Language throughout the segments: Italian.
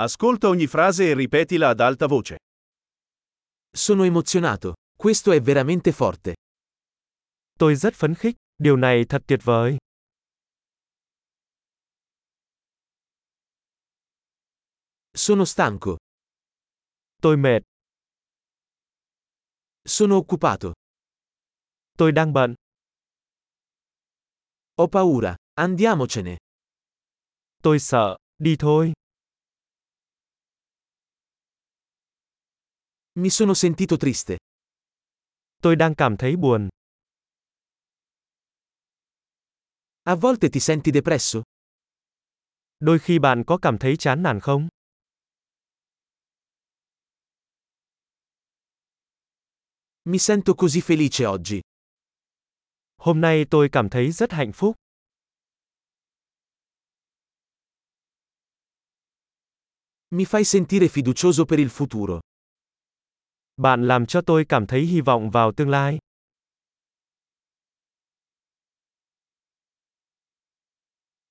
Ascolta ogni frase e ripetila ad alta voce. Sono emozionato. Questo è veramente forte. Tôi rất phấn khích, điều này thật tuyệt vời. Sono stanco. Tôi mệt, Sono occupato. tôi đang bận, Ho paura. Andiamocene. tôi sợ, đi thôi. Mi sono sentito triste. Tôi đang cảm thấy buồn. A volte ti senti depresso? Đôi khi bạn có cảm thấy chán nản không? Mi sento così felice oggi. Hôm nay tôi cảm thấy rất hạnh phúc. Mi fai sentire fiducioso per il futuro. Bạn làm cho tôi cảm thấy hy vọng vào tương lai.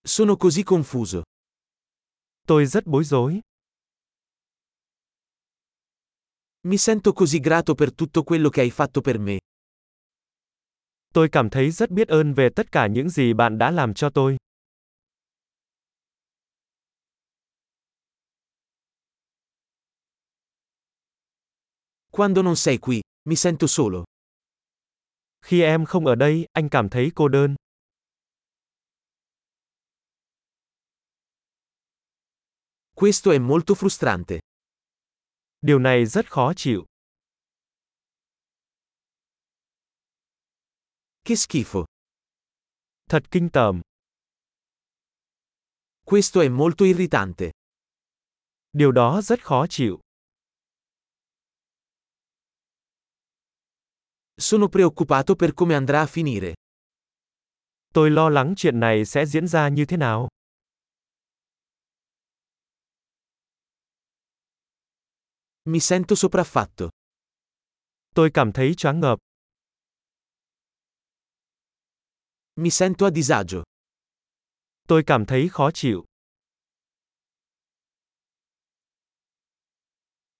Sono così confuso. Tôi rất bối rối. Mi sento così grato per tutto quello che hai fatto per me. Tôi cảm thấy rất biết ơn về tất cả những gì bạn đã làm cho tôi. Quando non sei qui, mi sento solo. Khi em không ở đây, anh cảm thấy cô đơn. Questo è molto frustrante. Điều này rất khó chịu. Che schifo. Thật kinh tởm. Questo è molto irritante. Điều đó rất khó chịu. Sono preoccupato per come andrà a finire. Tôi lo lắng chuyện này sẽ diễn ra như thế nào. Mi sento sopraffatto. Tôi cảm thấy choáng ngợp. Mi sento a disagio. Tôi cảm thấy khó chịu.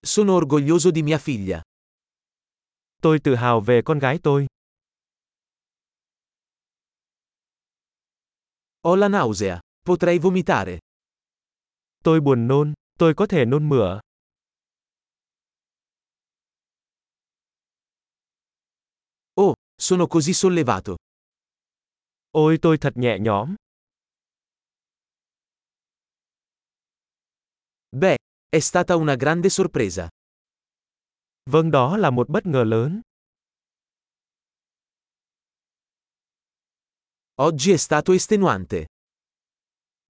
Sono orgoglioso di mia figlia. Tôi tự hào về con gái tôi. Ho la nausea. Potrei vomitare. Tôi buồn nôn, tôi có thể nôn mửa. Oh, sono così sollevato. Ôi tôi thật nhẹ nhõm. Beh, è stata una grande sorpresa. Vâng đó là một bất ngờ lớn. Oggi è stato estenuante.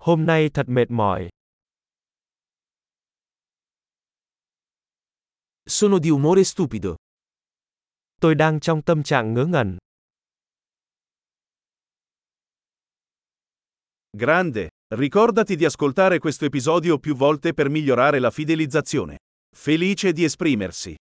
Hôm nay thật mệt mỏi. Sono di umore stupido. Tôi đang trong tâm trạng ngớ ngẩn. Grande. Ricordati di ascoltare questo episodio più volte per migliorare la fidelizzazione. Felice di esprimersi.